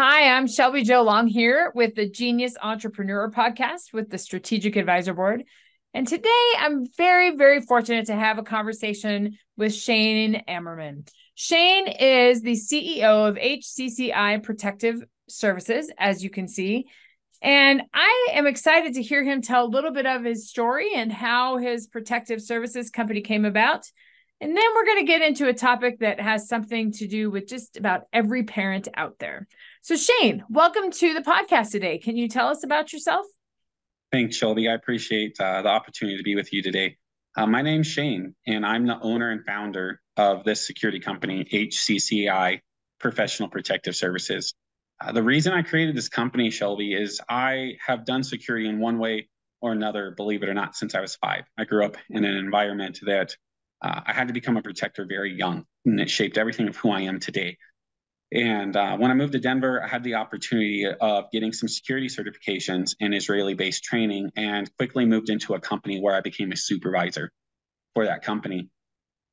Hi, I'm Shelby Jo Long here with the Genius Entrepreneur podcast with the Strategic Advisor Board. And today I'm very, very fortunate to have a conversation with Shane Ammerman. Shane is the CEO of HCCI Protective Services, as you can see. And I am excited to hear him tell a little bit of his story and how his protective services company came about. And then we're going to get into a topic that has something to do with just about every parent out there. So, Shane, welcome to the podcast today. Can you tell us about yourself? Thanks, Shelby. I appreciate uh, the opportunity to be with you today. Uh, my name's Shane, and I'm the owner and founder of this security company, HCCI Professional Protective Services. Uh, the reason I created this company, Shelby, is I have done security in one way or another, believe it or not, since I was five. I grew up in an environment that uh, I had to become a protector very young, and it shaped everything of who I am today. And uh, when I moved to Denver, I had the opportunity of getting some security certifications in Israeli based training and quickly moved into a company where I became a supervisor for that company.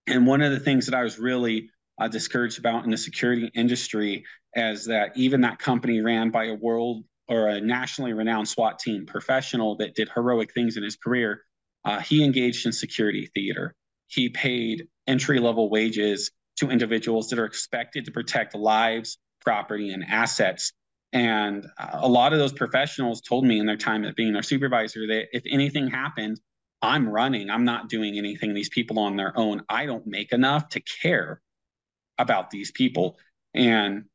And one of the things that I was really uh, discouraged about in the security industry is that even that company ran by a world or a nationally renowned SWAT team professional that did heroic things in his career. Uh, he engaged in security theater. He paid entry level wages to individuals that are expected to protect lives, property, and assets. And uh, a lot of those professionals told me in their time as being their supervisor that if anything happened, I'm running, I'm not doing anything. These people on their own, I don't make enough to care about these people. And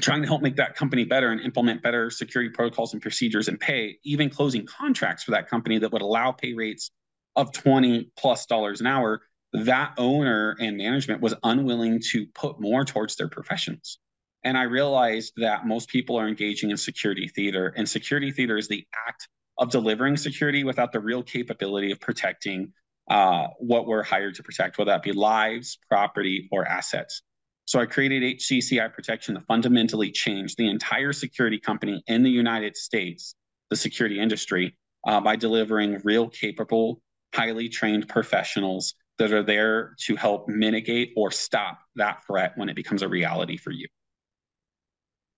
trying to help make that company better and implement better security protocols and procedures and pay, even closing contracts for that company that would allow pay rates of 20 plus dollars an hour that owner and management was unwilling to put more towards their professionals. And I realized that most people are engaging in security theater, and security theater is the act of delivering security without the real capability of protecting uh, what we're hired to protect, whether that be lives, property, or assets. So I created HCCI Protection to fundamentally change the entire security company in the United States, the security industry, uh, by delivering real capable, highly trained professionals that are there to help mitigate or stop that threat when it becomes a reality for you.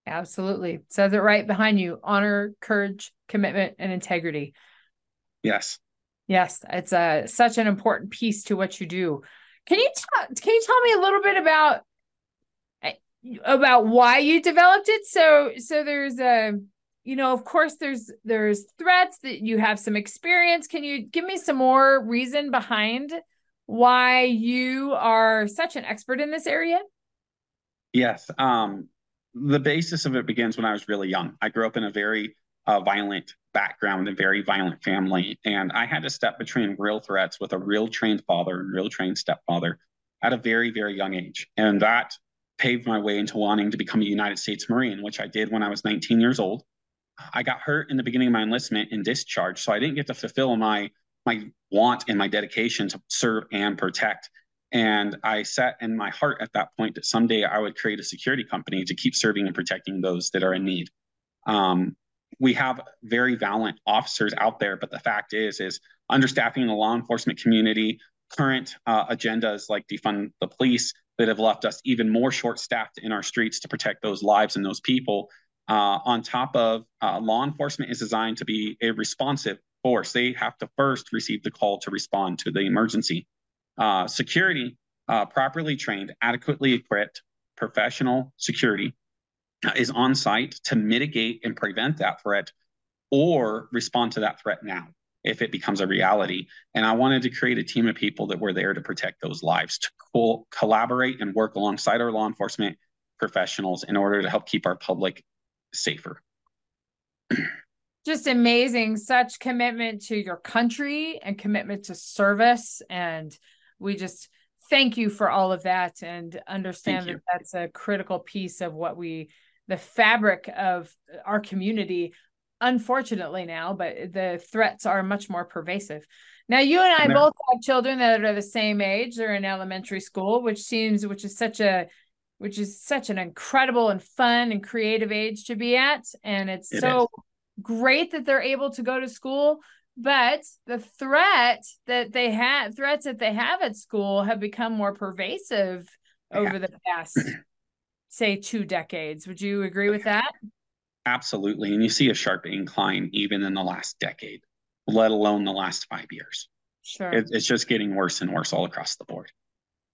Absolutely. Says it right behind you honor, courage, commitment, and integrity. Yes. Yes. It's a, such an important piece to what you do. Can you, t- can you tell me a little bit about eh, about why you developed it so so there's a you know of course there's there's threats that you have some experience can you give me some more reason behind why you are such an expert in this area? Yes. Um, the basis of it begins when I was really young. I grew up in a very uh, violent background and very violent family. And I had to step between real threats with a real trained father and real trained stepfather at a very, very young age. And that paved my way into wanting to become a United States Marine, which I did when I was 19 years old. I got hurt in the beginning of my enlistment and discharged. So I didn't get to fulfill my my want and my dedication to serve and protect. And I set in my heart at that point that someday I would create a security company to keep serving and protecting those that are in need. Um, we have very valiant officers out there, but the fact is, is understaffing the law enforcement community, current uh, agendas like defund the police that have left us even more short-staffed in our streets to protect those lives and those people. Uh, on top of uh, law enforcement is designed to be a responsive force. They have to first receive the call to respond to the emergency. Uh, security, uh, properly trained, adequately equipped, professional security uh, is on site to mitigate and prevent that threat or respond to that threat now if it becomes a reality. And I wanted to create a team of people that were there to protect those lives, to co- collaborate and work alongside our law enforcement professionals in order to help keep our public safer. just amazing such commitment to your country and commitment to service. And we just thank you for all of that and understand that that's a critical piece of what we the fabric of our community unfortunately now but the threats are much more pervasive. Now you and i and both have children that are the same age. They're in elementary school which seems which is such a which is such an incredible and fun and creative age to be at. And it's it so is. Great that they're able to go to school but the threat that they have threats that they have at school have become more pervasive over the past say two decades. Would you agree with that? Absolutely. And you see a sharp incline even in the last decade let alone the last five years. Sure. It, it's just getting worse and worse all across the board.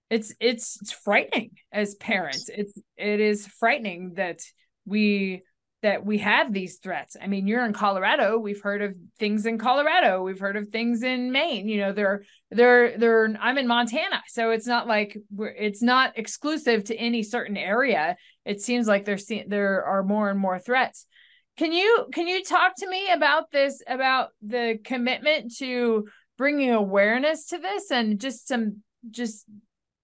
It's it's it's frightening as parents. It's it is frightening that we that we have these threats. I mean, you're in Colorado. We've heard of things in Colorado. We've heard of things in Maine. You know, they're they're they're. I'm in Montana, so it's not like we're. It's not exclusive to any certain area. It seems like there's there are more and more threats. Can you can you talk to me about this about the commitment to bringing awareness to this and just some just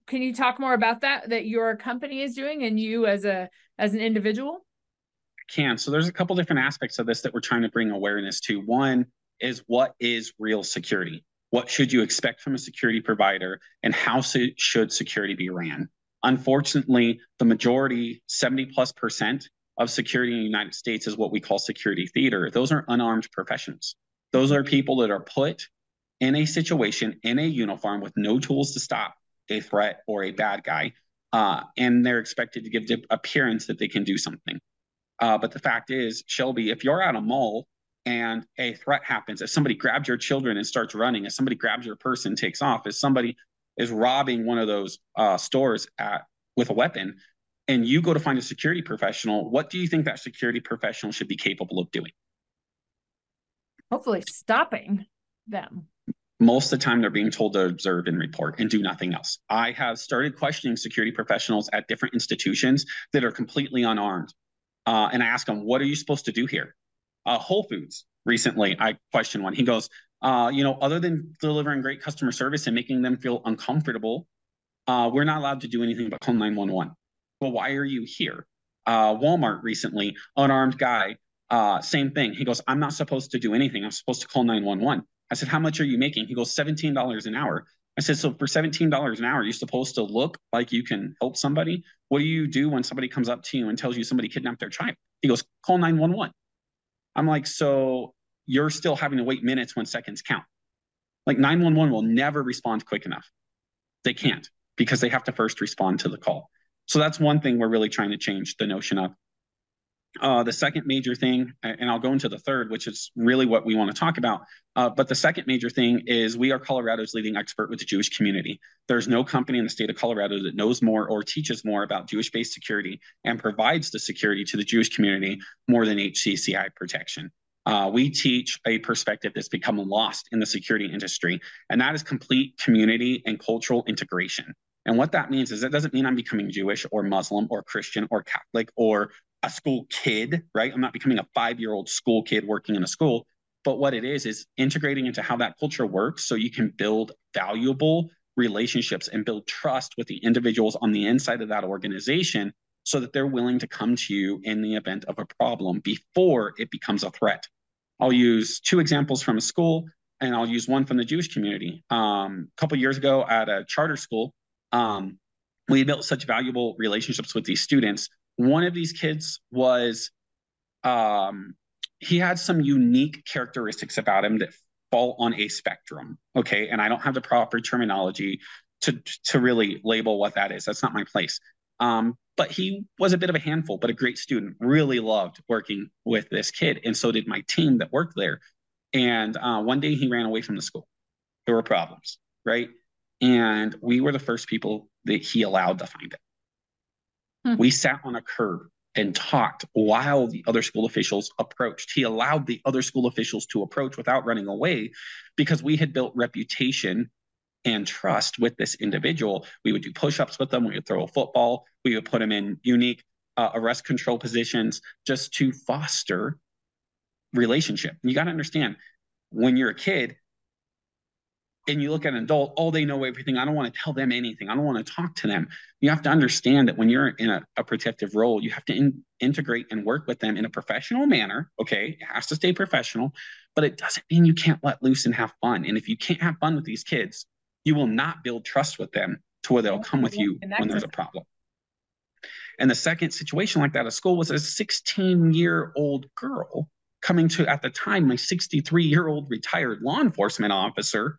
can you talk more about that that your company is doing and you as a as an individual? Can. So there's a couple different aspects of this that we're trying to bring awareness to. One is what is real security? What should you expect from a security provider and how should security be ran? Unfortunately, the majority, 70 plus percent of security in the United States is what we call security theater. Those are unarmed professionals. Those are people that are put in a situation in a uniform with no tools to stop a threat or a bad guy. Uh, and they're expected to give the appearance that they can do something. Uh, but the fact is, Shelby, if you're at a mall and a threat happens, if somebody grabs your children and starts running, if somebody grabs your purse and takes off, if somebody is robbing one of those uh, stores at with a weapon, and you go to find a security professional, what do you think that security professional should be capable of doing? Hopefully, stopping them. Most of the time, they're being told to observe and report and do nothing else. I have started questioning security professionals at different institutions that are completely unarmed uh, and I ask him, what are you supposed to do here? Uh, Whole Foods recently, I questioned one. He goes, uh, you know, other than delivering great customer service and making them feel uncomfortable, uh, we're not allowed to do anything but call 911. Well, why are you here? Uh, Walmart recently, unarmed guy, uh, same thing. He goes, I'm not supposed to do anything. I'm supposed to call 911. I said, how much are you making? He goes, $17 an hour. I said, so for $17 an hour, you're supposed to look like you can help somebody. What do you do when somebody comes up to you and tells you somebody kidnapped their child? He goes, call 911. I'm like, so you're still having to wait minutes when seconds count. Like 911 will never respond quick enough. They can't because they have to first respond to the call. So that's one thing we're really trying to change the notion of. Uh, the second major thing, and I'll go into the third, which is really what we want to talk about. Uh, but the second major thing is we are Colorado's leading expert with the Jewish community. There's no company in the state of Colorado that knows more or teaches more about Jewish based security and provides the security to the Jewish community more than HCCI protection. Uh, we teach a perspective that's become lost in the security industry, and that is complete community and cultural integration. And what that means is that doesn't mean I'm becoming Jewish or Muslim or Christian or Catholic or a school kid, right? I'm not becoming a five year old school kid working in a school. But what it is, is integrating into how that culture works so you can build valuable relationships and build trust with the individuals on the inside of that organization so that they're willing to come to you in the event of a problem before it becomes a threat. I'll use two examples from a school and I'll use one from the Jewish community. Um, a couple years ago at a charter school, um, we built such valuable relationships with these students one of these kids was um, he had some unique characteristics about him that fall on a spectrum. Okay. And I don't have the proper terminology to to really label what that is. That's not my place. Um, but he was a bit of a handful, but a great student. Really loved working with this kid, and so did my team that worked there. And uh, one day he ran away from the school. There were problems, right? And we were the first people that he allowed to find it. Hmm. We sat on a curb and talked while the other school officials approached. He allowed the other school officials to approach without running away because we had built reputation and trust with this individual. We would do push ups with them, we would throw a football, we would put them in unique uh, arrest control positions just to foster relationship. You got to understand when you're a kid, and you look at an adult, oh, they know everything. I don't want to tell them anything. I don't want to talk to them. You have to understand that when you're in a, a protective role, you have to in, integrate and work with them in a professional manner. Okay. It has to stay professional, but it doesn't mean you can't let loose and have fun. And if you can't have fun with these kids, you will not build trust with them to where they'll come with you when there's a problem. And the second situation like that at school was a 16 year old girl coming to, at the time, my 63 year old retired law enforcement officer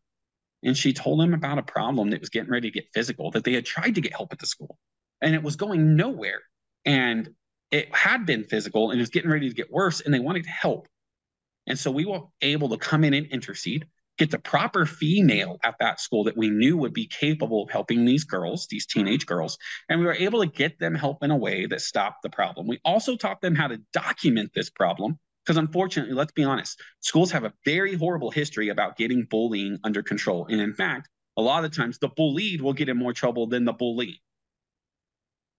and she told him about a problem that was getting ready to get physical, that they had tried to get help at the school and it was going nowhere. And it had been physical and it was getting ready to get worse and they wanted help. And so we were able to come in and intercede, get the proper female at that school that we knew would be capable of helping these girls, these teenage girls. And we were able to get them help in a way that stopped the problem. We also taught them how to document this problem because unfortunately, let's be honest, schools have a very horrible history about getting bullying under control. And in fact, a lot of the times the bullied will get in more trouble than the bully.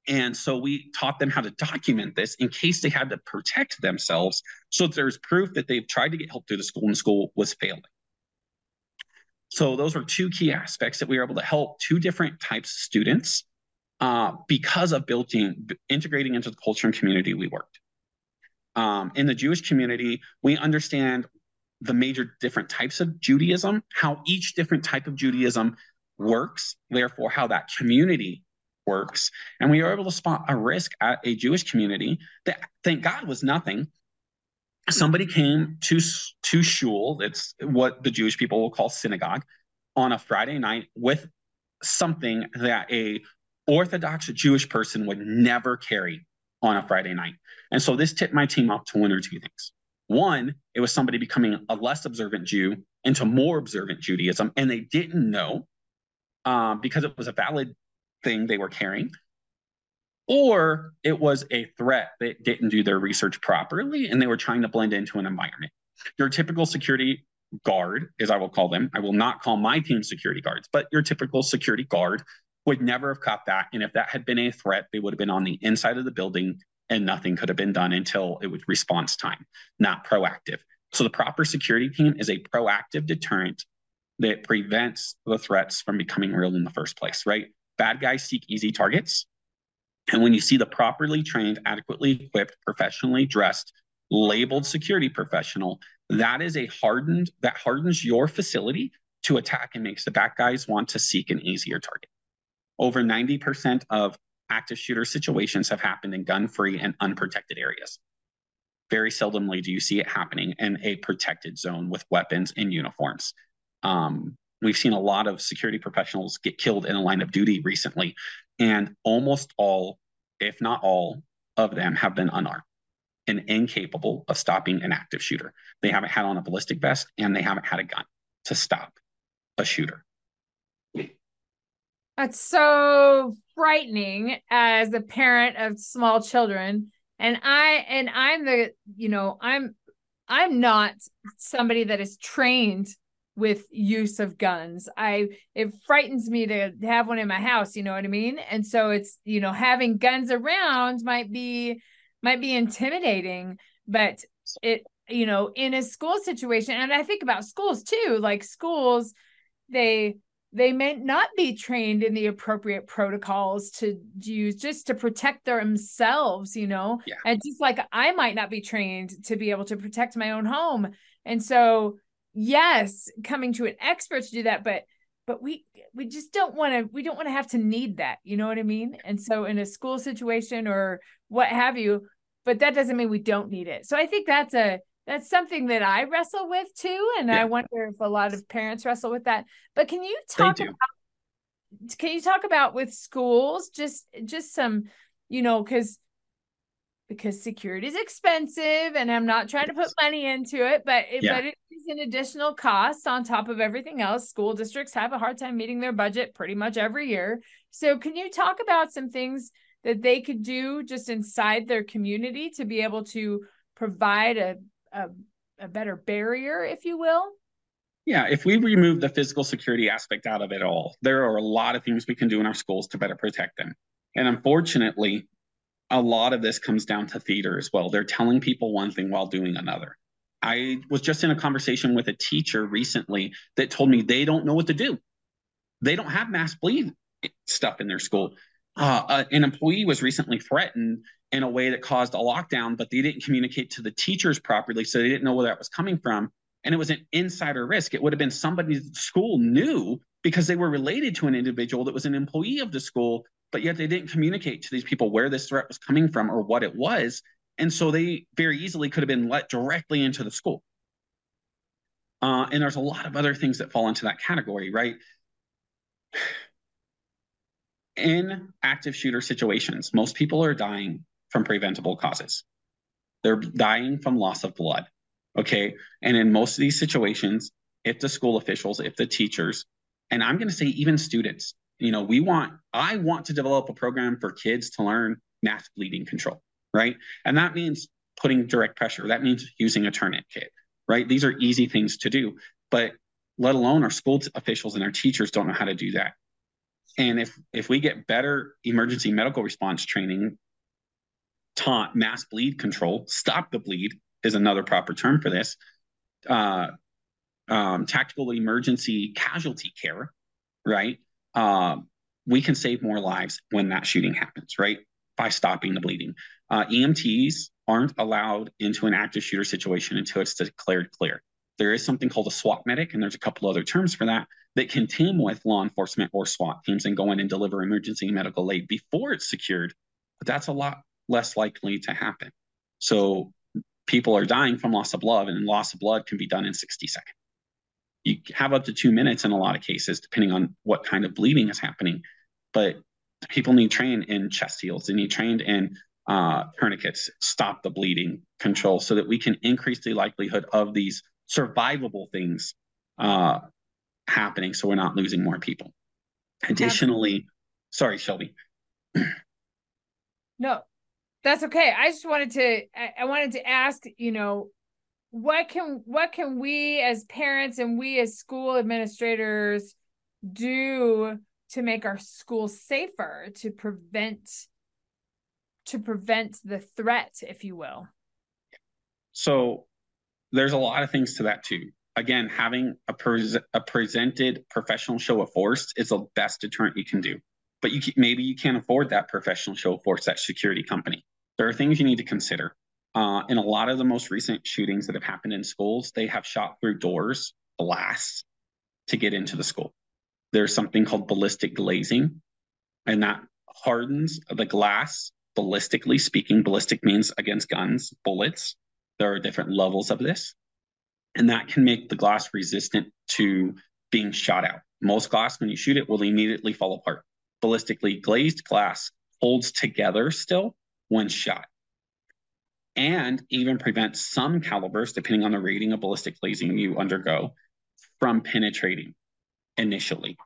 And so we taught them how to document this in case they had to protect themselves. So there's proof that they've tried to get help through the school and the school was failing. So those were two key aspects that we were able to help two different types of students uh, because of building, integrating into the culture and community we worked um, in the Jewish community, we understand the major different types of Judaism, how each different type of Judaism works, therefore, how that community works. And we are able to spot a risk at a Jewish community that, thank God, was nothing. Somebody came to, to shul, it's what the Jewish people will call synagogue, on a Friday night with something that a Orthodox Jewish person would never carry on a Friday night. And so this tipped my team off to one or two things. One, it was somebody becoming a less observant Jew into more observant Judaism, and they didn't know um, because it was a valid thing they were carrying, or it was a threat that didn't do their research properly and they were trying to blend into an environment. Your typical security guard, as I will call them, I will not call my team security guards, but your typical security guard would never have caught that. And if that had been a threat, they would have been on the inside of the building and nothing could have been done until it was response time, not proactive. So the proper security team is a proactive deterrent that prevents the threats from becoming real in the first place, right? Bad guys seek easy targets. And when you see the properly trained, adequately equipped, professionally dressed, labeled security professional, that is a hardened, that hardens your facility to attack and makes the bad guys want to seek an easier target. Over 90% of active shooter situations have happened in gun free and unprotected areas. Very seldomly do you see it happening in a protected zone with weapons and uniforms. Um, we've seen a lot of security professionals get killed in a line of duty recently, and almost all, if not all, of them have been unarmed and incapable of stopping an active shooter. They haven't had on a ballistic vest and they haven't had a gun to stop a shooter. That's so frightening as a parent of small children. And I and I'm the, you know, I'm I'm not somebody that is trained with use of guns. I it frightens me to have one in my house, you know what I mean? And so it's, you know, having guns around might be might be intimidating, but it you know, in a school situation and I think about schools too, like schools they they may not be trained in the appropriate protocols to use just to protect themselves, you know, yeah. and just like I might not be trained to be able to protect my own home. And so, yes, coming to an expert to do that, but but we we just don't want to we don't want to have to need that you know what i mean and so in a school situation or what have you but that doesn't mean we don't need it so i think that's a that's something that I wrestle with too. And yeah. I wonder if a lot of parents wrestle with that. But can you talk about can you talk about with schools just just some, you know, because because security is expensive and I'm not trying to put money into it, but it, yeah. but it is an additional cost on top of everything else. School districts have a hard time meeting their budget pretty much every year. So can you talk about some things that they could do just inside their community to be able to provide a a, a better barrier, if you will? Yeah, if we remove the physical security aspect out of it all, there are a lot of things we can do in our schools to better protect them. And unfortunately, a lot of this comes down to theater as well. They're telling people one thing while doing another. I was just in a conversation with a teacher recently that told me they don't know what to do. They don't have mass bleed stuff in their school. Uh, uh, an employee was recently threatened in a way that caused a lockdown, but they didn't communicate to the teachers properly, so they didn't know where that was coming from. And it was an insider risk. It would have been somebody the school knew because they were related to an individual that was an employee of the school, but yet they didn't communicate to these people where this threat was coming from or what it was. And so they very easily could have been let directly into the school. Uh, and there's a lot of other things that fall into that category, right? In active shooter situations, most people are dying from preventable causes. They're dying from loss of blood. Okay. And in most of these situations, if the school officials, if the teachers, and I'm going to say even students, you know, we want, I want to develop a program for kids to learn mass bleeding control, right? And that means putting direct pressure. That means using a tourniquet, right? These are easy things to do, but let alone our school officials and our teachers don't know how to do that. And if if we get better emergency medical response training taught mass bleed control, stop the bleed is another proper term for this. Uh, um, tactical emergency casualty care, right? Uh, we can save more lives when that shooting happens, right? By stopping the bleeding. Uh, EMTs aren't allowed into an active shooter situation until it's declared clear. There is something called a SWAT medic, and there's a couple other terms for that, that can team with law enforcement or SWAT teams and go in and deliver emergency medical aid before it's secured. But that's a lot less likely to happen. So people are dying from loss of blood, and loss of blood can be done in 60 seconds. You have up to two minutes in a lot of cases, depending on what kind of bleeding is happening. But people need trained in chest seals, they need trained in uh, tourniquets, stop the bleeding control, so that we can increase the likelihood of these survivable things uh, happening, so we're not losing more people. Additionally, sorry, Shelby. no, that's okay. I just wanted to I, wanted to ask, you know, what can what can we as parents and we as school administrators do to make our schools safer to prevent to prevent the threat if you will? So there's a lot of things to that too. Again having a, pre- a presented professional show of force is the best deterrent you can do. But you maybe you can't afford that professional show of force that security company there are things you need to consider. Uh, in a lot of the most recent shootings that have happened in schools, they have shot through doors, glass, to get into the school. There's something called ballistic glazing, and that hardens the glass ballistically speaking. Ballistic means against guns, bullets. There are different levels of this, and that can make the glass resistant to being shot out. Most glass, when you shoot it, will immediately fall apart. Ballistically glazed glass holds together still one shot and even prevent some calibers, depending on the rating of ballistic glazing you undergo, from penetrating initially.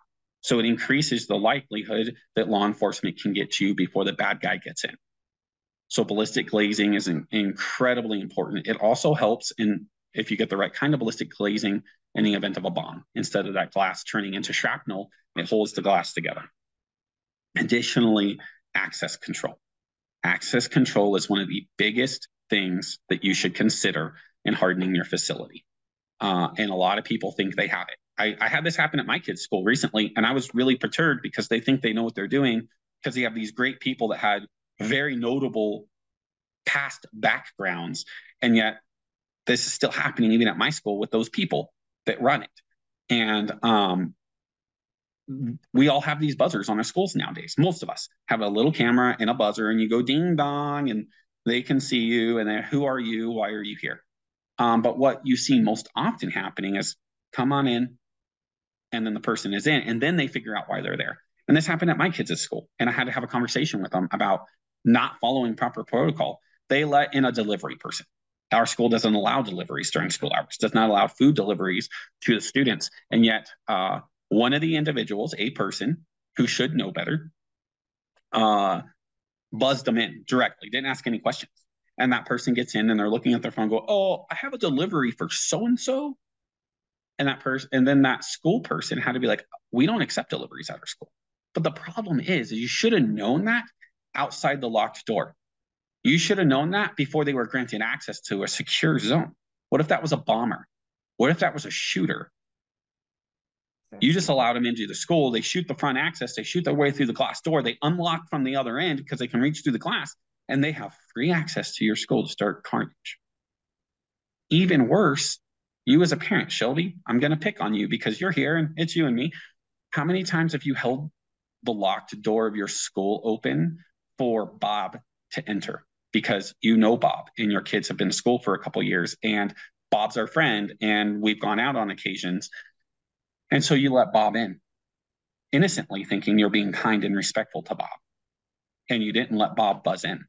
So it increases the likelihood that law enforcement can get to you before the bad guy gets in. So ballistic glazing is in, incredibly important. It also helps in if you get the right kind of ballistic glazing in the event of a bomb. Instead of that glass turning into shrapnel, it holds the glass together. Additionally, access control. Access control is one of the biggest things that you should consider in hardening your facility. Uh, and a lot of people think they have it. I, I, had this happen at my kids' school recently, and I was really perturbed because they think they know what they're doing because they have these great people that had very notable past backgrounds. And yet, this is still happening even at my school with those people that run it. And um, we all have these buzzers on our schools nowadays. Most of us have a little camera and a buzzer, and you go ding dong, and they can see you. And then, who are you? Why are you here? Um, but what you see most often happening is come on in, and then the person is in, and then they figure out why they're there. And this happened at my kids school, and I had to have a conversation with them about not following proper protocol. They let in a delivery person. Our school doesn't allow deliveries during school hours, does not allow food deliveries to the students, and yet uh, one of the individuals, a person who should know better, uh, buzzed them in directly, didn't ask any questions. And that person gets in and they're looking at their phone, go, Oh, I have a delivery for so and so. And that person, and then that school person had to be like, We don't accept deliveries at our school. But the problem is, is you should have known that outside the locked door. You should have known that before they were granted access to a secure zone. What if that was a bomber? What if that was a shooter? You just allow them into the school. They shoot the front access. They shoot their way through the glass door. They unlock from the other end because they can reach through the glass, and they have free access to your school to start carnage. Even worse, you as a parent, Shelby, I'm going to pick on you because you're here and it's you and me. How many times have you held the locked door of your school open for Bob to enter? Because you know Bob and your kids have been to school for a couple years and Bob's our friend and we've gone out on occasions. And so you let Bob in innocently thinking you're being kind and respectful to Bob. And you didn't let Bob buzz in.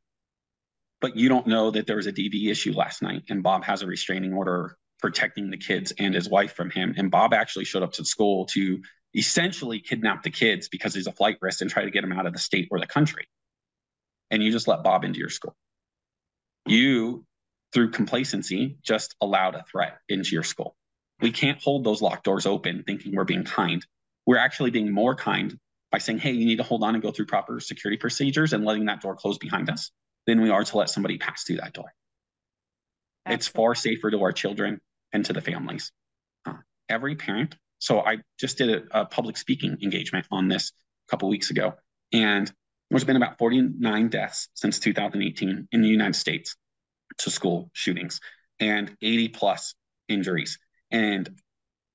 But you don't know that there was a DV issue last night and Bob has a restraining order protecting the kids and his wife from him. And Bob actually showed up to school to essentially kidnap the kids because he's a flight risk and try to get them out of the state or the country. And you just let Bob into your school. You, through complacency, just allowed a threat into your school. We can't hold those locked doors open thinking we're being kind. We're actually being more kind by saying, hey, you need to hold on and go through proper security procedures and letting that door close behind us than we are to let somebody pass through that door. Absolutely. It's far safer to our children and to the families. Uh, every parent. So I just did a, a public speaking engagement on this a couple weeks ago, and there's been about 49 deaths since 2018 in the United States to school shootings and 80 plus injuries. And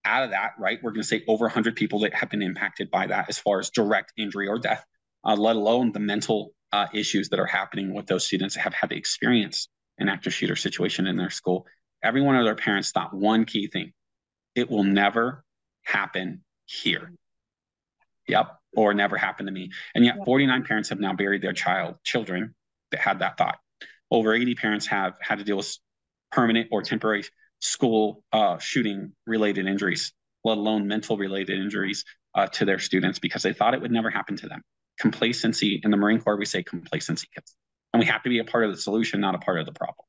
out of that, right, we're going to say over 100 people that have been impacted by that as far as direct injury or death, uh, let alone the mental uh, issues that are happening with those students that have had to experience an active shooter situation in their school every one of their parents thought one key thing it will never happen here. Yep. Or never happen to me. And yet 49 parents have now buried their child, children that had that thought. Over 80 parents have had to deal with permanent or temporary school uh, shooting related injuries, let alone mental related injuries uh, to their students because they thought it would never happen to them. Complacency in the Marine Corps, we say complacency kits. And we have to be a part of the solution, not a part of the problem.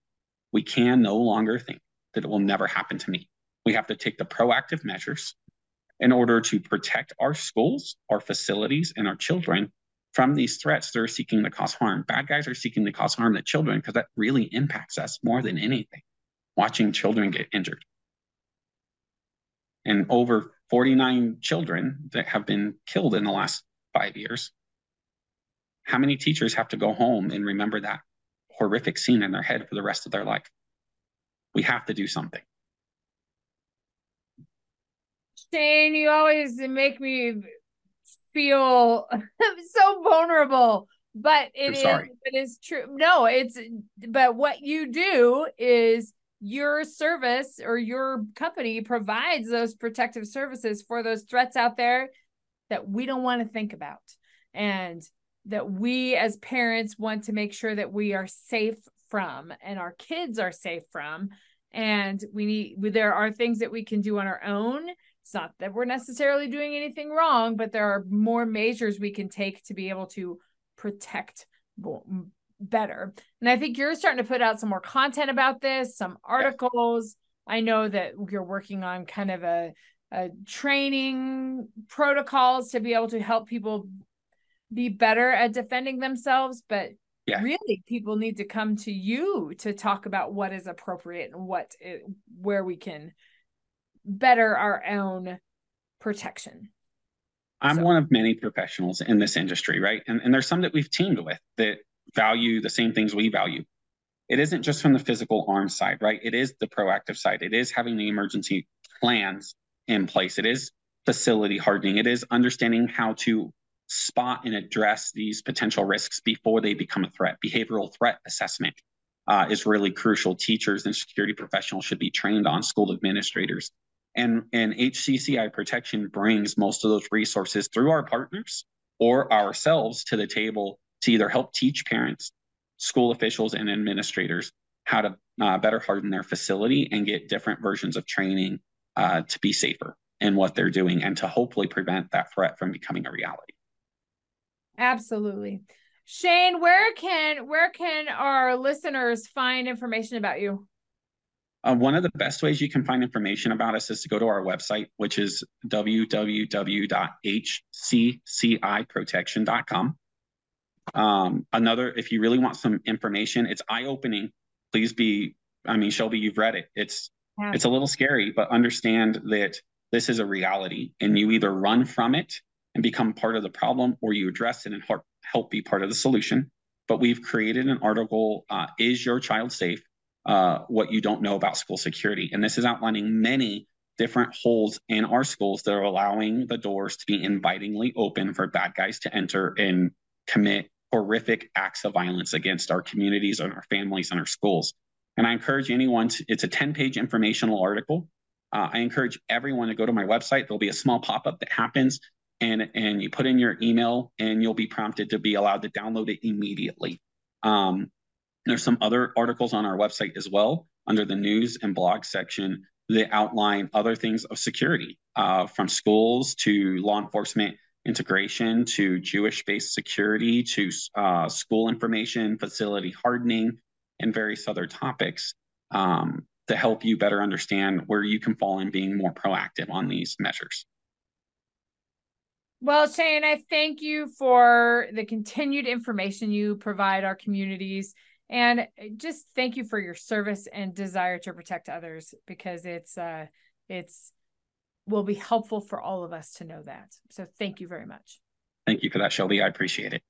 We can no longer think that it will never happen to me. We have to take the proactive measures in order to protect our schools, our facilities, and our children from these threats that are seeking to cause harm. Bad guys are seeking to cause harm to children because that really impacts us more than anything, watching children get injured. And over 49 children that have been killed in the last five years. How many teachers have to go home and remember that horrific scene in their head for the rest of their life? We have to do something. Shane, you always make me feel so vulnerable. But it is it is true. No, it's but what you do is your service or your company provides those protective services for those threats out there that we don't want to think about. And that we as parents want to make sure that we are safe from and our kids are safe from and we need there are things that we can do on our own it's not that we're necessarily doing anything wrong but there are more measures we can take to be able to protect better and i think you're starting to put out some more content about this some articles i know that you're working on kind of a, a training protocols to be able to help people be better at defending themselves but yeah. really people need to come to you to talk about what is appropriate and what it, where we can better our own protection i'm so. one of many professionals in this industry right and, and there's some that we've teamed with that value the same things we value it isn't just from the physical arm side right it is the proactive side it is having the emergency plans in place it is facility hardening it is understanding how to spot and address these potential risks before they become a threat. Behavioral threat assessment uh, is really crucial. Teachers and security professionals should be trained on school administrators. And, and HCCI protection brings most of those resources through our partners or ourselves to the table to either help teach parents, school officials, and administrators how to uh, better harden their facility and get different versions of training uh, to be safer in what they're doing and to hopefully prevent that threat from becoming a reality. Absolutely. Shane, where can where can our listeners find information about you? Uh, one of the best ways you can find information about us is to go to our website, which is www.hcciprotection.com. Um, another, if you really want some information, it's eye opening. Please be, I mean, Shelby, you've read it. It's Yeah. It's a little scary, but understand that this is a reality and you either run from it and become part of the problem or you address it and help help be part of the solution. But we've created an article, uh, Is Your Child Safe? Uh, what you don't know about school security. And this is outlining many different holes in our schools that are allowing the doors to be invitingly open for bad guys to enter and commit horrific acts of violence against our communities and our families and our schools. And I encourage anyone to, it's a 10 page informational article. Uh, I encourage everyone to go to my website. There'll be a small pop up that happens, and, and you put in your email, and you'll be prompted to be allowed to download it immediately. Um, there's some other articles on our website as well under the news and blog section that outline other things of security, uh, from schools to law enforcement integration to Jewish based security to uh, school information, facility hardening, and various other topics um, to help you better understand where you can fall in being more proactive on these measures. Well, Shane, I thank you for the continued information you provide our communities. And just thank you for your service and desire to protect others because it's uh it's will be helpful for all of us to know that. So thank you very much. Thank you for that, Shelby. I appreciate it.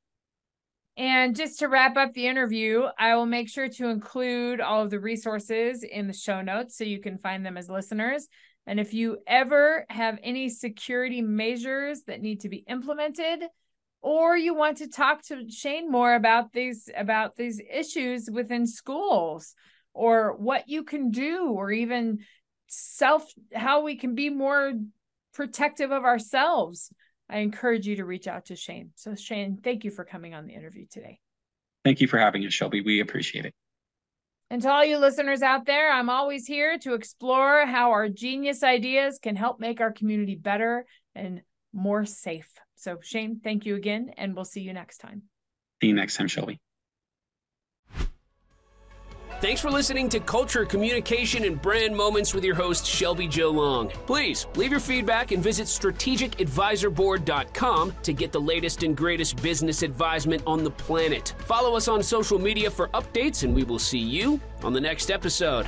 And just to wrap up the interview, I will make sure to include all of the resources in the show notes so you can find them as listeners. And if you ever have any security measures that need to be implemented, or you want to talk to Shane more about these about these issues within schools or what you can do or even self how we can be more protective of ourselves I encourage you to reach out to Shane. So, Shane, thank you for coming on the interview today. Thank you for having us, Shelby. We appreciate it. And to all you listeners out there, I'm always here to explore how our genius ideas can help make our community better and more safe. So, Shane, thank you again, and we'll see you next time. See you next time, Shelby. Thanks for listening to Culture, Communication, and Brand Moments with your host, Shelby Jo Long. Please leave your feedback and visit strategicadvisorboard.com to get the latest and greatest business advisement on the planet. Follow us on social media for updates, and we will see you on the next episode.